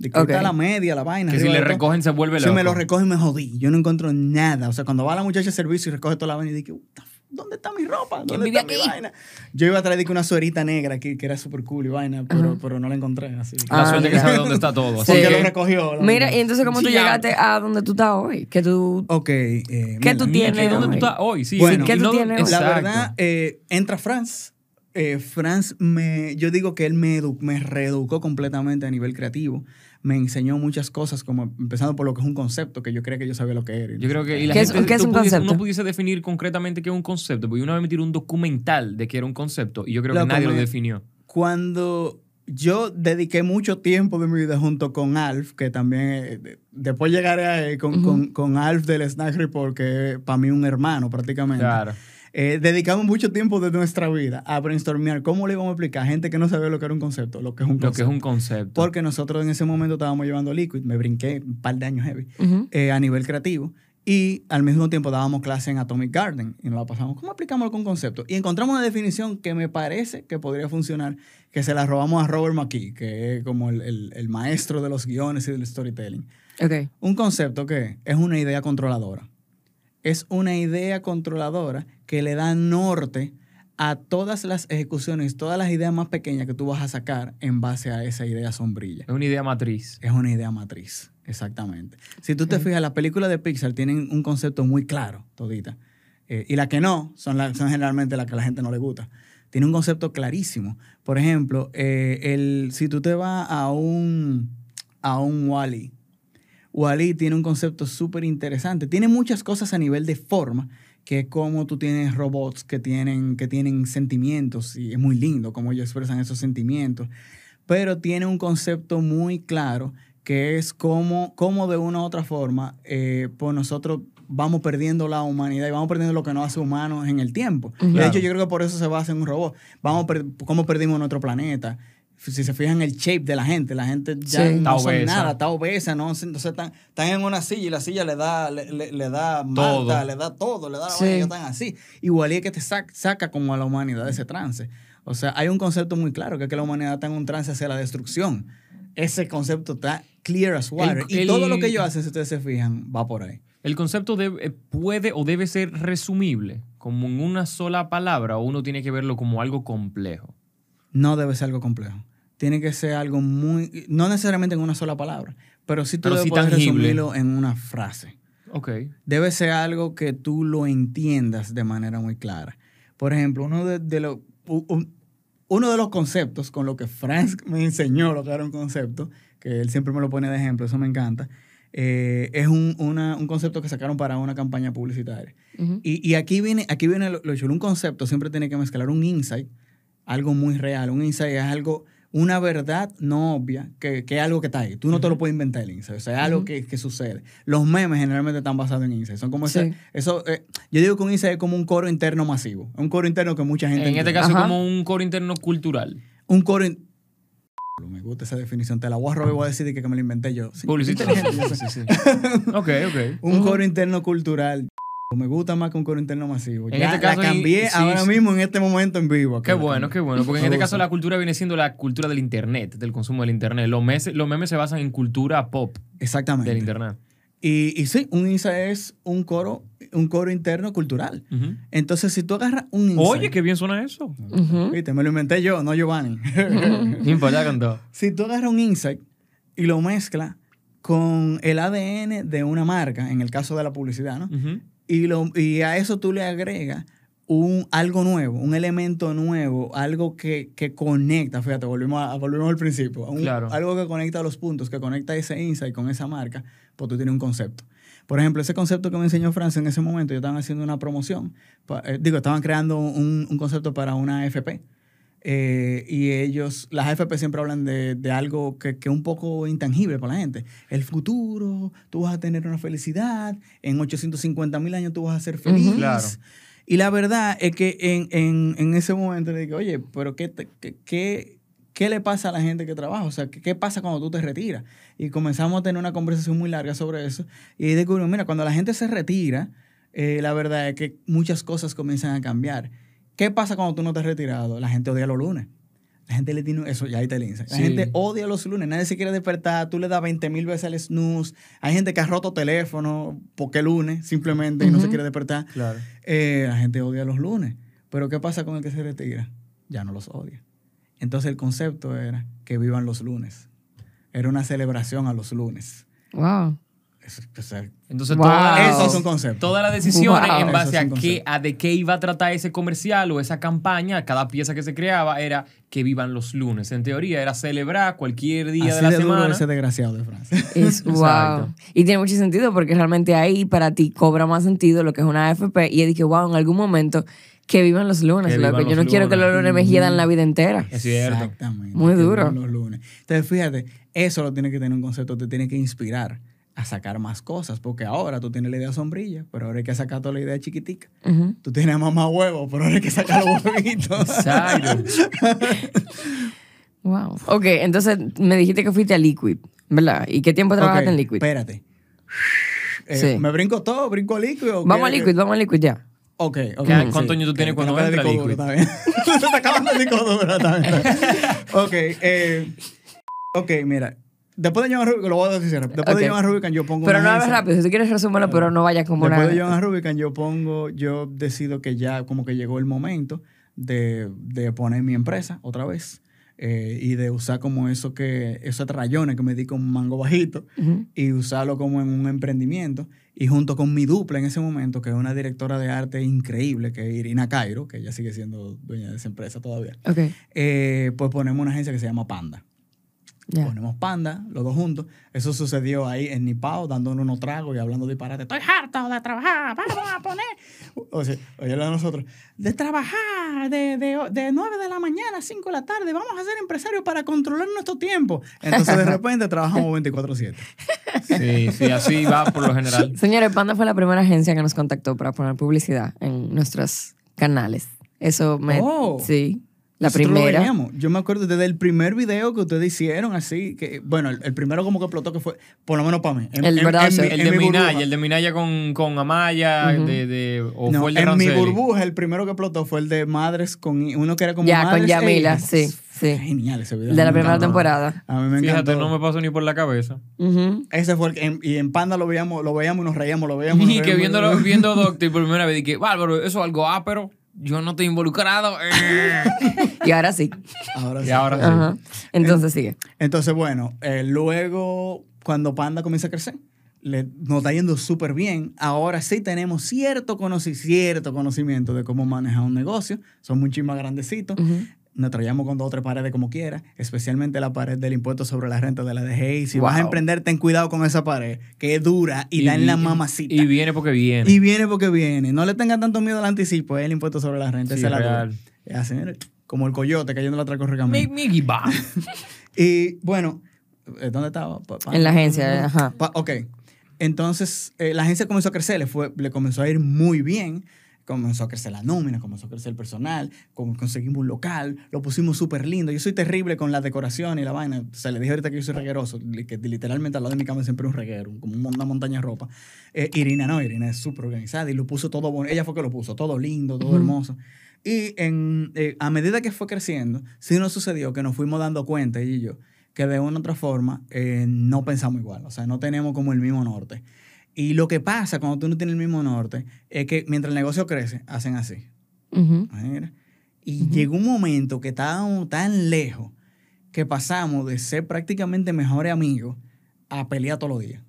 De que Ok. está la media, la vaina. Que si le recogen se vuelve Si loco. me lo recogen, me jodí. Yo no encuentro nada. O sea, cuando va la muchacha de servicio y recoge toda la vaina, y digo, "What the f- ¿dónde está mi ropa? ¿Dónde vive está mi aquí? vaina? Yo iba a traer de que una suerita negra aquí, que era súper cool y vaina, pero, pero no la encontré. Así. La Ah, suerte que ya. sabe dónde está todo. así <laughs> Sí. Porque que- lo recogió. la Mira, vaina. y entonces, ¿cómo tú Diablo. llegaste a donde tú estás hoy? Que tú... Ok. eh, ¿Qué mira, tú tienes que ¿Dónde tú hoy? estás hoy? Sí, Bueno, ¿qué tú no- tienes hoy? La verdad, eh, entra Franz. Eh, Franz me, yo digo que él me, edu- me reeducó completamente a nivel creativo. Me enseñó muchas cosas, como empezando por lo que es un concepto, que yo creía que yo sabía lo que era. Yo creo que y la ¿Qué es- qué un pudiese- concepto? uno pudiese definir concretamente qué es un concepto, porque una vez me tiró un documental de que era un concepto y yo creo que nadie lo definió. cuando yo dediqué mucho tiempo de mi vida junto con Alf, que también eh, de- después llegaré a él, con, con, con Alf del Snack Report, que es para mí un hermano prácticamente. Claro. Eh, dedicamos mucho tiempo de nuestra vida a brainstormear cómo le íbamos a explicar a gente que no sabía lo que era un concepto, lo que es un Lo que concepto. es un concepto. Porque nosotros en ese momento estábamos llevando Liquid, me brinqué un par de años heavy, eh, a nivel creativo. Y al mismo tiempo dábamos clase en Atomic Garden y nos la pasamos. ¿Cómo aplicamos con concepto? Y encontramos una definición que me parece que podría funcionar, que se la robamos a Robert McKee, que es como el, el- el maestro de los guiones y del storytelling. Un concepto que es una idea controladora. Es una idea controladora que le da norte a todas las ejecuciones, todas las ideas más pequeñas que tú vas a sacar en base a esa idea sombrilla. Es una idea matriz. Es una idea matriz, exactamente. Si tú te fijas, las películas de Pixar tienen un concepto muy claro, todita. Eh, y las que no, son, la- son generalmente las que a la gente no le gusta. Tiene un concepto clarísimo. Por ejemplo, eh, el, si tú te vas a un, a un Wally, Wally tiene un concepto súper interesante. Tiene muchas cosas a nivel de forma, que es como tú tienes robots que tienen, que tienen sentimientos, y es muy lindo cómo ellos expresan esos sentimientos, pero tiene un concepto muy claro que es cómo, cómo de una u otra forma, eh, pues nosotros vamos perdiendo la humanidad y vamos perdiendo lo que nos hace humanos en el tiempo. De Claro. hecho, yo creo que por eso se basa en un robot. Vamos per- cómo perdimos nuestro planeta. Si se fijan el shape de la gente, la gente ya Sí. no Está son obesa. nada, está obesa, ¿no? Entonces están, están en una silla y la silla le da, le, le- le da malta, le da todo, le da la Sí. vaina, ellos están así. Igual es que te sac- saca como a la humanidad de ese trance. O sea, hay un concepto muy claro, que es que la humanidad está en un trance hacia la destrucción. Ese concepto está clear as water. El- y todo lo que ellos hacen, si ustedes se fijan, va por ahí. El concepto debe- eh, puede o debe ser resumible como en una sola palabra o uno tiene que verlo como algo complejo. No debe ser algo complejo. Tiene que ser algo muy, no necesariamente en una sola palabra, pero sí tú Pero debes sí poder resumirlo en una frase. Ok. debe ser algo que tú lo entiendas de manera muy clara. Por ejemplo, uno de, de los uno de los conceptos con lo que Franz me enseñó lo que era un concepto, que él siempre me lo pone de ejemplo, eso me encanta, eh, es un, una- un concepto que sacaron para una campaña publicitaria. Y, y aquí viene, aquí viene lo, lo chulo. Un concepto siempre tiene que mezclar un insight, algo muy real. Un insight es algo, una verdad no obvia, que, que es algo que está ahí. Tú no te lo puedes inventar el insight. O sea, es algo que, que sucede. Los memes generalmente están basados en insight. Son como ese- eso, eh, yo digo que un insight es como un coro interno masivo. Un coro interno que mucha gente En este caso, Ajá. como un coro interno cultural. Un coro in- Me gusta esa definición. Te la voy a robar y voy a decir que, que me la inventé yo. Sí, Publicista. Sí, sí, sí. Ok, ok. <laughs> Un coro interno cultural. Me gusta más que un coro interno masivo. En Ya este caso, la cambié sí, ahora sí. mismo en este momento en vivo. Qué bueno, qué bueno. Porque en este caso la cultura viene siendo la cultura del internet, del consumo del internet. Los memes, los memes se basan en cultura pop Exactamente. del internet. Y, y sí, un insight es un coro, un coro interno cultural. Entonces, si tú agarras un insight. Oye, qué bien suena eso. Ujú. Viste, me lo inventé yo, no Giovanni. <laughs> Ni importa con todo. si tú agarras un insight y lo mezclas con el ADN de una marca, en el caso de la publicidad, ¿no? Ujú. Y, lo, y a eso tú le agregas un, algo nuevo, un elemento nuevo, algo que, que conecta, fíjate, volvimos, a- volvimos al principio, un- Claro. algo que conecta los puntos, que conecta ese insight con esa marca, pues tú tienes un concepto. Por ejemplo, ese concepto que me enseñó Francia en ese momento, yo estaban haciendo una promoción, eh, digo, estaban creando un, un concepto para una FP. Eh, y ellos, las AFP siempre hablan de, de algo que es un poco intangible para la gente. El futuro, tú vas a tener una felicidad, en 850 mil años tú vas a ser feliz. Ujú. Claro. Y la verdad es que en, en, en ese momento le digo, oye, pero ¿qué, te- qué, qué, qué le pasa a la gente que trabaja? O sea, ¿qué, qué pasa cuando tú te retiras? Y comenzamos a tener una conversación muy larga sobre eso. Y descubrimos, mira, cuando la gente se retira, eh, la verdad es que muchas cosas comienzan a cambiar. ¿Qué pasa cuando tú no te has retirado? La gente odia los lunes. La gente le tiene eso, ya ahí te. La Sí. gente odia los lunes, nadie se quiere despertar, tú le das 20 mil veces al snooze. Hay gente que ha roto teléfono porque lunes simplemente y no se quiere despertar. Claro. Eh, la gente odia los lunes. Pero ¿qué pasa con el que se retira? Ya no los odia. Entonces el concepto era que vivan los lunes. Era una celebración a los lunes. Wow. Eso, o sea, Entonces, Wow. toda, eso es un concepto. todas las decisiones Wow. en base es a, qué, a de qué iba a tratar ese comercial o esa campaña, cada pieza que se creaba era que vivan los lunes. En teoría era celebrar cualquier día Así de la de duro semana. ese desgraciado de Francia. Es <laughs> wow. Y tiene mucho sentido porque realmente ahí para ti cobra más sentido lo que es una AFP. Y dije, wow, en algún momento que vivan los lunes, Que loco. Yo no quiero que los lunes me hiedan la vida entera. Es cierto. Exactamente. Muy que duro. Los lunes. Entonces, fíjate, eso lo tiene que tener un concepto, te tiene que inspirar a sacar más cosas, porque ahora tú tienes la idea sombrilla, pero ahora hay que sacar toda la idea chiquitica. Tú tienes mamá huevo, pero ahora hay que sacar los <laughs> huevitos. Exacto. <laughs> Wow. Ok, entonces me dijiste que fuiste a Liquid, ¿verdad? ¿Y qué tiempo trabajaste en Liquid? Espérate. Eh, Sí. ¿Me brinco todo? ¿Brinco a líquido? o Vamos a Liquid, vamos a Liquid ya. Ok, ok. ¿Qué- sí. cuántos años tú tienes cuando disco duro, Liquid? está bien. Se está acabando el disco duro, está bien. está bien. Ok, eh, ok, mira. Después de John Rubicon, lo voy a decir. Después Ok. de John Rubicon, yo pongo Pero no hables rápido, si tú quieres resúmelo, pero no vayas como Después una... de John Rubicon, yo pongo, yo decido que ya como que llegó el momento de, de poner mi empresa otra vez eh, y de usar como eso que, esos rayones que me di con mango bajito y usarlo como en un emprendimiento. Y junto con mi dupla en ese momento, que es una directora de arte increíble, que es Irina Cairo, que ella sigue siendo dueña de esa empresa todavía, Ok, eh, pues ponemos una agencia que se llama Panda. Ponemos Panda, los dos juntos. Eso sucedió ahí en Nipao, dándonos unos tragos y hablando disparate. Estoy harto de trabajar, vamos a poner. O sea, oye, lo de nosotros, de trabajar de, de, de 9 de la mañana a 5 de la tarde, vamos a ser empresarios para controlar nuestro tiempo. Entonces, de repente, trabajamos 24-7. Sí, sí, así va por lo general. Señores, Panda fue la primera agencia que nos contactó para poner publicidad en nuestros canales. Eso me... Oh. Sí, la Nosotros primera. Yo me acuerdo desde el primer video que ustedes hicieron, así, que, bueno, el, el primero como que explotó, que fue, por lo menos para mí. En- El en- verdad, en sí. mi- El en de mi Minaya, el de Minaya con, con Amaya, de, de, o No, fue el de en mi burbuja, el primero que explotó fue el de madres con uno que era como Ya, con madres Yamila, sí, sí. Genial ese video. De la me primera encantó. temporada. A mí me Fíjate, encantó. no me pasó ni por la cabeza. Ese fue el que, en- y en Panda lo veíamos, lo veíamos y nos reíamos, lo veíamos. <laughs> Y nos que reíamos, nos viendo <laughs> Doctor por primera vez dije, bárbaro, eso es algo ápero. Yo no estoy involucrado. Eh. <laughs> Y ahora sí. Ahora Y sí. ahora sí. Ajá. Entonces sigue. Entonces, bueno, eh, luego, cuando Panda comienza a crecer, le, nos está yendo súper bien. Ahora sí tenemos cierto, conoci- cierto conocimiento de cómo manejar un negocio. Son mucho más grandecitos. Nos traíamos con dos o tres paredes como quiera, especialmente la pared del impuesto sobre la renta de la DGI. Si vas a emprender, ten cuidado con esa pared, que es dura y, da en la mamacita. Y viene porque viene. Y viene porque viene. No le tengan tanto miedo al anticipo, es el impuesto sobre la renta. Sí, esa es la real. dura. Así, como el coyote cayendo la traco recamino. Mi. <laughs> Y bueno, eh, ¿dónde estaba? Pa- pa- En la agencia, ajá. Pa- ok. Entonces, eh, la agencia comenzó a crecer, le, fue, le comenzó a ir muy bien. Comenzó a crecer la nómina, comenzó a crecer el personal, conseguimos un local, lo pusimos súper lindo. Yo soy terrible con la decoración y la vaina. O sea, le dije ahorita que yo soy regueroso, que literalmente al lado de mi cama siempre un reguero, como una montaña de ropa. Eh, Irina no, Irina es súper organizada y lo puso todo bonito. Ella fue que lo puso, todo lindo, todo Ujú. hermoso. Y en, eh, a medida que fue creciendo, sí nos sucedió que nos fuimos dando cuenta, ella y yo, que de una u otra forma eh, no pensamos igual, o sea, no tenemos como el mismo norte. Y lo que pasa cuando tú no tienes el mismo norte es que mientras el negocio crece, hacen así. Y llegó un momento que estábamos tan lejos que pasamos de ser prácticamente mejores amigos a pelear todos los días.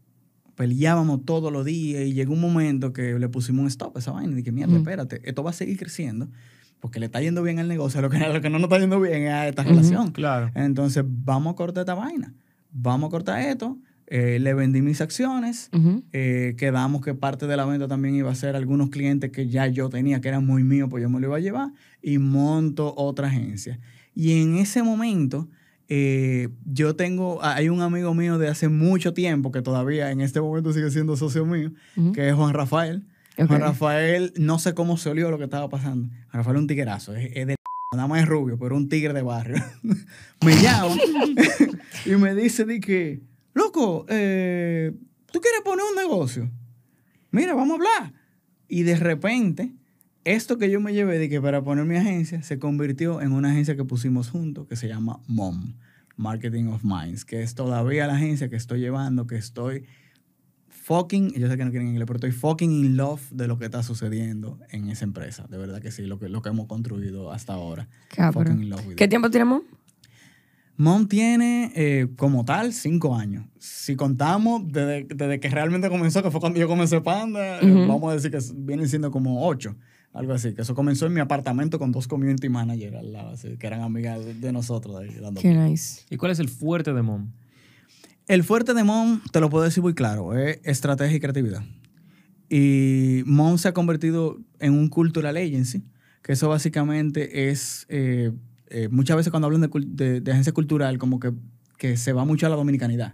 Peleábamos todos los días y llegó un momento que le pusimos un stop a esa vaina y dije, mierda, espérate, esto va a seguir creciendo porque le está yendo bien al negocio, lo que, lo que no nos está yendo bien es a esta relación. Claro. Entonces, vamos a cortar esta vaina. Vamos a cortar esto. Eh, le vendí mis acciones. Eh, quedamos que parte de la venta también iba a ser algunos clientes que ya yo tenía, que eran muy míos, pues yo me lo iba a llevar. Y monto otra agencia. Y en ese momento, eh, yo tengo, hay un amigo mío de hace mucho tiempo, que todavía en este momento sigue siendo socio mío, que es Juan Rafael. Juan Rafael, no sé cómo se olió lo que estaba pasando. Juan Rafael es un tiguerazo, es, es de nada más es rubio, pero un tigre de barrio. <laughs> me llama <laughs> <laughs> y me dice de que, loco, eh, ¿tú quieres poner un negocio? Mira, vamos a hablar. Y de repente, esto que yo me llevé de que para poner mi agencia se convirtió en una agencia que pusimos juntos que se llama MOM, Marketing of Minds, que es todavía la agencia que estoy llevando, que estoy fucking, yo sé que no quieren inglés, pero estoy fucking in love de lo que está sucediendo en esa empresa. De verdad que sí, lo que, lo que hemos construido hasta ahora. Cabrón. Fucking in love with ¿Qué tiempo tenemos? Mom tiene eh, como tal cinco años. Si contamos desde, desde que realmente comenzó, que fue cuando yo comencé Panda, eh, vamos a decir que vienen siendo como ocho. Algo así. Que eso comenzó en mi apartamento con dos community managers al lado, así, que eran amigas de, de nosotros. de ahí, dando Qué nice. ¿Y cuál es el fuerte de Mom? El fuerte de Mom, te lo puedo decir muy claro, es estrategia y creatividad. Y Mom se ha convertido en un cultural agency, que eso básicamente es, eh, eh, muchas veces cuando hablan de, de- de agencia cultural, como que, que se va mucho a la dominicanidad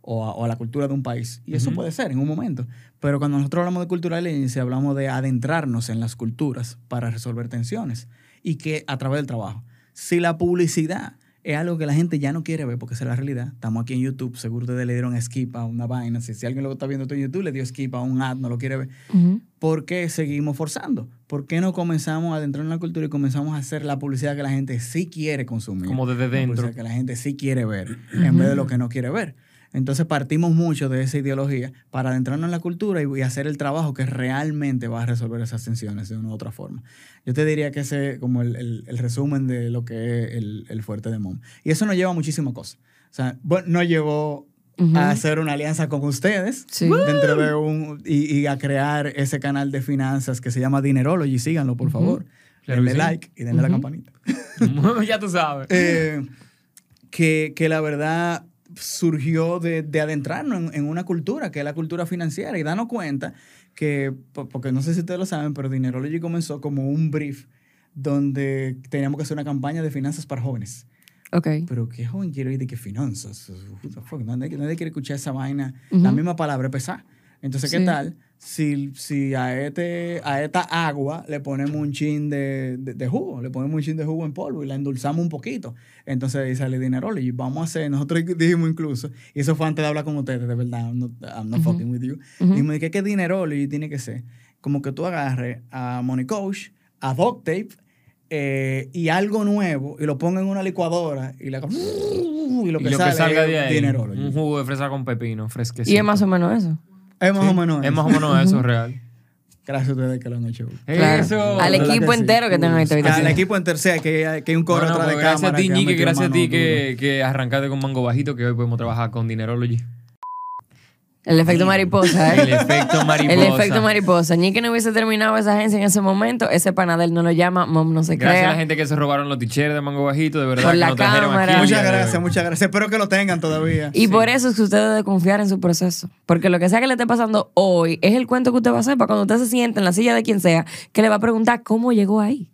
o a, o a la cultura de un país. Y eso puede ser en un momento. Pero cuando nosotros hablamos de cultural agency, hablamos de adentrarnos en las culturas para resolver tensiones y que a través del trabajo. Si la publicidad es algo que la gente ya no quiere ver porque esa es la realidad. Estamos aquí en YouTube, seguro ustedes le dieron skip a una vaina. Si, si alguien lo está viendo en YouTube, le dio skip a un ad, no lo quiere ver. ¿Por qué seguimos forzando? ¿Por qué no comenzamos a adentrar en la cultura y comenzamos a hacer la publicidad que la gente sí quiere consumir? Como desde La dentro. publicidad que la gente sí quiere ver, en vez de lo que no quiere ver. Entonces partimos mucho de esa ideología para adentrarnos en la cultura y, y hacer el trabajo que realmente va a resolver esas tensiones de una u otra forma. Yo te diría que ese es como el, el- el resumen de lo que es el, el fuerte de MOM. Y eso nos lleva a muchísimas cosas. O sea, bueno, nos llevó a hacer una alianza con ustedes Sí. dentro de un y, y a crear ese canal de finanzas que se llama Dinerology. Síganlo, por favor. Claro denle sí. like y denle la campanita. <laughs> ya tú sabes. Eh, que, que la verdad surgió de, de adentrarnos en, en una cultura, que es la cultura financiera, y darnos cuenta que, po- porque no sé si ustedes lo saben, pero Dinerology comenzó como un brief donde teníamos que hacer una campaña de finanzas para jóvenes. Ok. Pero qué joven quiere oír de que finanzas. Nadie, nadie quiere escuchar esa vaina. La misma palabra es pesar. Entonces, ¿qué Sí. tal si, si a, este, a esta agua le ponemos un chin de, de, de jugo? Le ponemos un chin de jugo en polvo y la endulzamos un poquito. Entonces ahí sale dinero y vamos a hacer, nosotros <laughs> dijimos incluso, y eso fue antes de hablar con ustedes, de verdad, I'm not, I'm not Ujú. fucking with you. Ujú. Dijimos de que qué dinero y tiene que ser. Como que tú agarres a Money Coach, a Duct Tape, eh, y algo nuevo y lo ponga en una licuadora y, la, y lo y que, lo sale que salga es de ahí, Dinerology. un jugo de fresa con pepino, fresquecito. Y es más o menos eso. Es más Sí, o menos Es eso. más o menos eso, real. <laughs> Gracias a ustedes que lo han hecho. Claro. Eso. Al equipo que sí. entero que tengan esta Al habitación. equipo entero, sí, que, hay- que hay un coro No, no, atrás de pues gracias cámara. a ti, que han Ñique, metido gracias a ti que, que arrancaste con Mango Bajito, que hoy podemos trabajar con Dinerology. El efecto mariposa, ¿eh? El efecto <laughs> mariposa. El efecto mariposa. Ni que no hubiese terminado esa agencia en ese momento, ese panadel no lo llama, mom no se Gracias a crea. la gente que se robaron los t-shirts de Mango Bajito, de verdad. Por que la cámara. aquí Muchas gracias, muchas gracias. Espero que lo tengan todavía. Y por eso es que usted debe confiar en su proceso. Porque lo que sea que le esté pasando hoy es el cuento que usted va a hacer para cuando usted se siente en la silla de quien sea, que le va a preguntar cómo llegó ahí.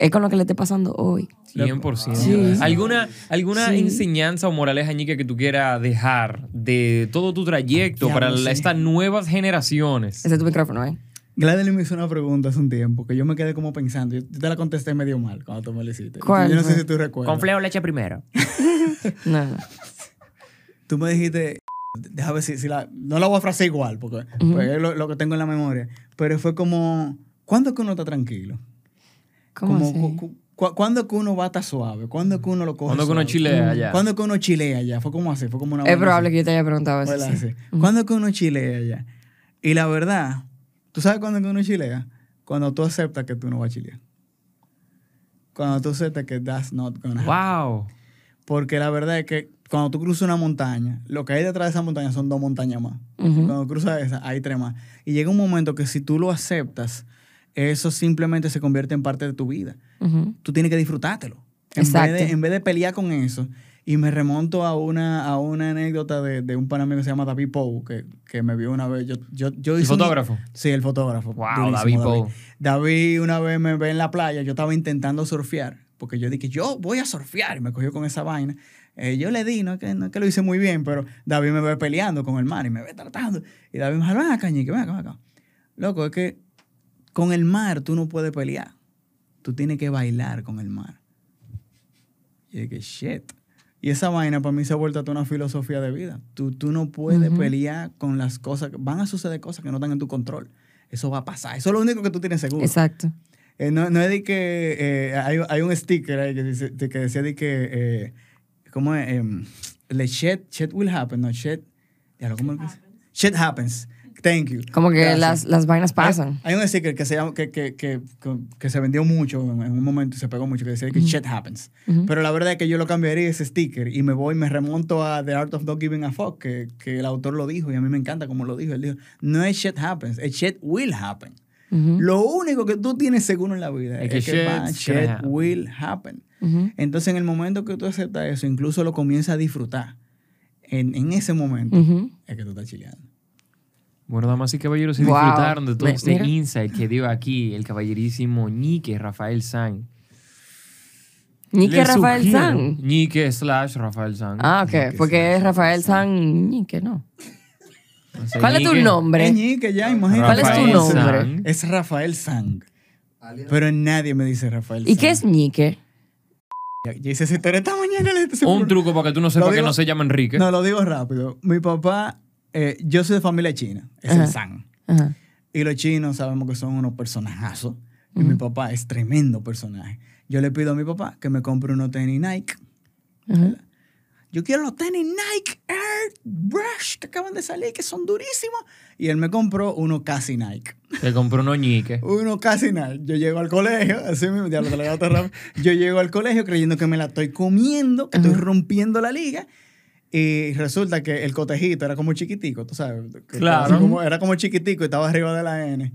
Es con lo que le esté pasando hoy. 100%. Sí. ¿Alguna, alguna Sí. enseñanza o moraleja, Ñique, que tú quieras dejar de todo tu trayecto para la- estas nuevas generaciones? Ese es tu micrófono, ¿eh? Gladys me hizo una pregunta hace un tiempo que yo me quedé como pensando. Yo te la contesté medio mal cuando tú me la hiciste. ¿Cuál Yo no sé si tú recuerdas. Con fleo leche primero. <laughs> No, no. Tú me dijiste, déjame ver si, si la, no la voy a frasar igual, porque pues, es lo, lo que tengo en la memoria, pero fue como, ¿cuándo es que uno está tranquilo? ¿Cómo Como, así? cu- cu- cu- ¿Cuándo es que uno va estar suave? ¿Cuándo es que uno lo coge Cuando que uno suave? chilea ya. ¿Cuándo es que uno chilea ya? Fue como así, fue como una... Es probable así. que yo te haya preguntado eso. Sí. Sí. ¿Cuándo es que uno chilea ya? Y la verdad, ¿tú sabes cuándo es que uno chilea? Cuando tú aceptas que tú no vas a chilear. Cuando tú aceptas que that's not gonna happen. Wow. Porque la verdad es que cuando tú cruzas una montaña, lo que hay detrás de esa montaña son dos montañas más. Cuando cruzas esa, hay tres más. Y llega un momento que si tú lo aceptas, eso simplemente se convierte en parte de tu vida. Tú tienes que disfrutártelo. En Exacto. vez, de, en vez de pelear con eso. Y me remonto a una, a una anécdota de, de un pan amigo que se llama David Pou, que, que me vio una vez. Yo, yo, yo ¿El un- fotógrafo? Sí, el fotógrafo. Wow, Durísimo, David Pou. David una vez me ve en la playa, yo estaba intentando surfear, porque yo dije, yo voy a surfear, y me cogió con esa vaina. Eh, yo le di, no es, que, no es que lo hice muy bien, pero David me ve peleando con el mar y me ve tratando. Y David me dijo, ven acá, Ñique, ven acá, ven acá. Loco, es que con el mar tú no puedes pelear. Tú tienes que bailar con el mar. Y yo dije, shit. Y esa vaina para mí se ha vuelto hasta una filosofía de vida. Tú, tú no puedes Ujú. pelear con las cosas. Van a suceder cosas que no están en tu control. Eso va a pasar. Eso es lo único que tú tienes seguro. Exacto. Eh, no, no es de que eh, hay, hay un sticker ahí que, dice, de que decía de que, eh, ¿cómo es? Em, le shit, shit will happen, no shit. Ya lo, ¿cómo es que? Shit happens. Thank you. Como que las, las vainas pasan. Hay, hay un sticker que se, llama, que, que, que, que se vendió mucho en en un momento y se pegó mucho, que decía que shit happens. Pero la verdad es que yo lo cambiaría ese sticker y me voy, me remonto a The Art of Not Giving a Fuck, que, que el autor lo dijo y a mí me encanta como lo dijo. Él dijo, no es shit happens, es shit will happen. Lo único que tú tienes seguro en la vida Es es, que que, va- shit's shit happen. will happen. Entonces, en el momento que tú aceptas eso, incluso lo comienzas a disfrutar. En, en ese momento es que tú estás chileando. Bueno, damas y caballeros, se Wow. disfrutaron de todo Me- este mira. insight que dio aquí el caballerísimo Ñique Rafael San. Ñique Le Rafael sugiero- San. Ñique slash Rafael San. Ah, ok. Porque es Rafael San Ñique, ¿no? O sea, ¿Cuál es tu nombre? Es Ñique, ya, imagínate. ¿Cuál es tu Rafael nombre? San. Es Rafael Sang. Pero nadie me dice Rafael ¿Y Sang. qué es Ñique? Ya, hice esa historia esta mañana. se Un truco para que tú no sepas que no se llama Enrique. No, lo digo rápido. Mi papá, eh, yo soy de familia china. Es Ajá. el Sang. Ajá. Y los chinos sabemos que son unos personajazos. Y mi papá es tremendo personaje. Yo le pido a mi papá que me compre unos tenis Nike. Ajá. Yo quiero los tenis Nike Air Brush que acaban de salir, que son durísimos. Y él me compró uno casi Nike. Te compró unos Ñique. <laughs> Uno casi Nike. Yo llego al colegio, <laughs> así mismo, ya lo te lo digo tan rápido. Yo llego al colegio creyendo que me la estoy comiendo, que estoy rompiendo la liga. Y resulta que el cotejito era como chiquitico, tú sabes. Claro. como- era como chiquitico y estaba arriba de la N.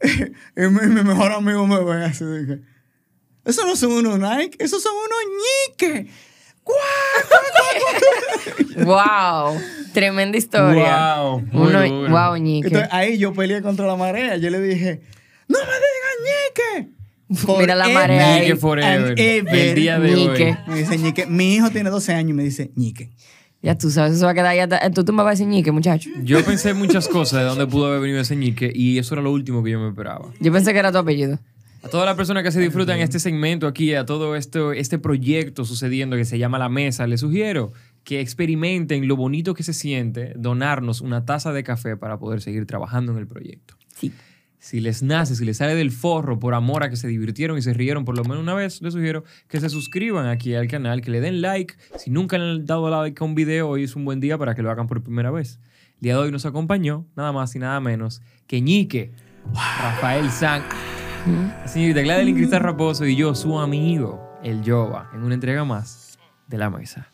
<laughs> y mi, mi mejor amigo me ve así. Dije, esos no son unos Nike, esos son unos ñique. <laughs> Wow. Tremenda historia. Wow, muy Uno, duro. wow, Ñique. Entonces ahí yo peleé contra la marea. Yo le dije, no me digan ñique. Mira la marea ahí. Ñique forever. El día de Ñique. hoy. Me dice ñique. Mi hijo tiene 12 años y me dice ñique. Ya tú sabes, eso va a quedar ya. Tú, tú me vas a decir Ñique, muchacho. Yo pensé muchas cosas de dónde pudo haber venido ese Ñique y eso era lo último que yo me esperaba. Yo pensé que era tu apellido. A todas las personas que se disfrutan este segmento aquí, a todo esto, este proyecto sucediendo que se llama La Mesa, les sugiero que experimenten lo bonito que se siente donarnos una taza de café para poder seguir trabajando en el proyecto. Sí. Si les nace, si les sale del forro por amor a que se divirtieron y se rieron por lo menos una vez, les sugiero que se suscriban aquí al canal, que le den like. Si nunca han dado like a un video, hoy es un buen día para que lo hagan por primera vez. El día de hoy nos acompañó nada más y nada menos que Ñique, Rafael San, la señorita Gladys Cristal Raposo y yo, su amigo, el Yoba, en una entrega más de la mesa.